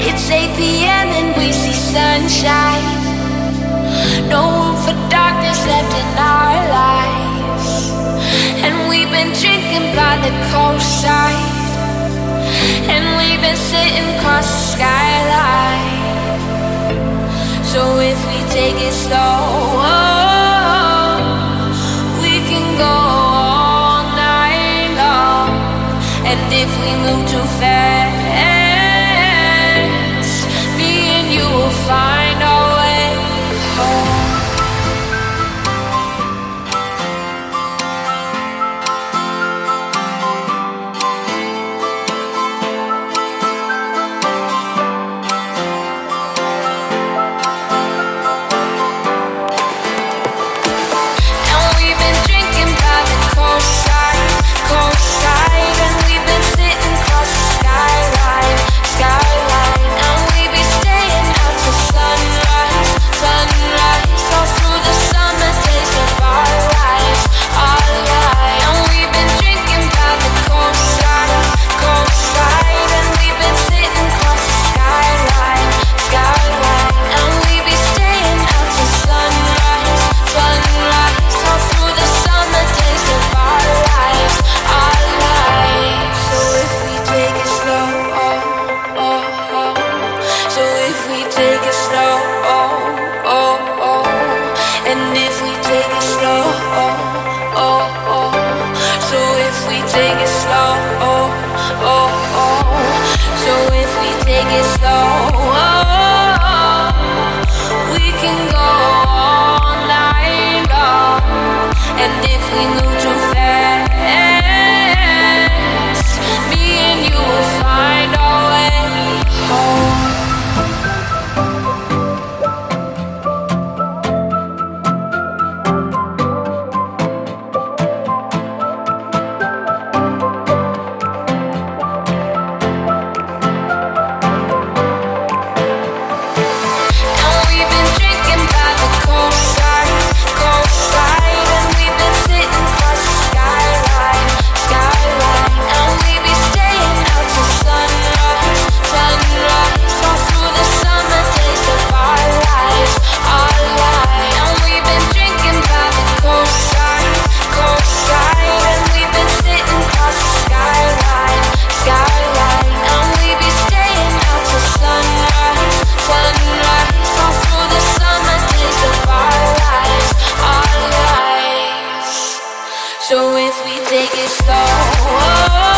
It's 8 p.m. and we see sunshine. No room for darkness left in our lives. And we've been drinking by the coastside. And we've been sitting across the skyline. So if we take it slow, we can go all night long. And if we move too fast, So if we take it slow.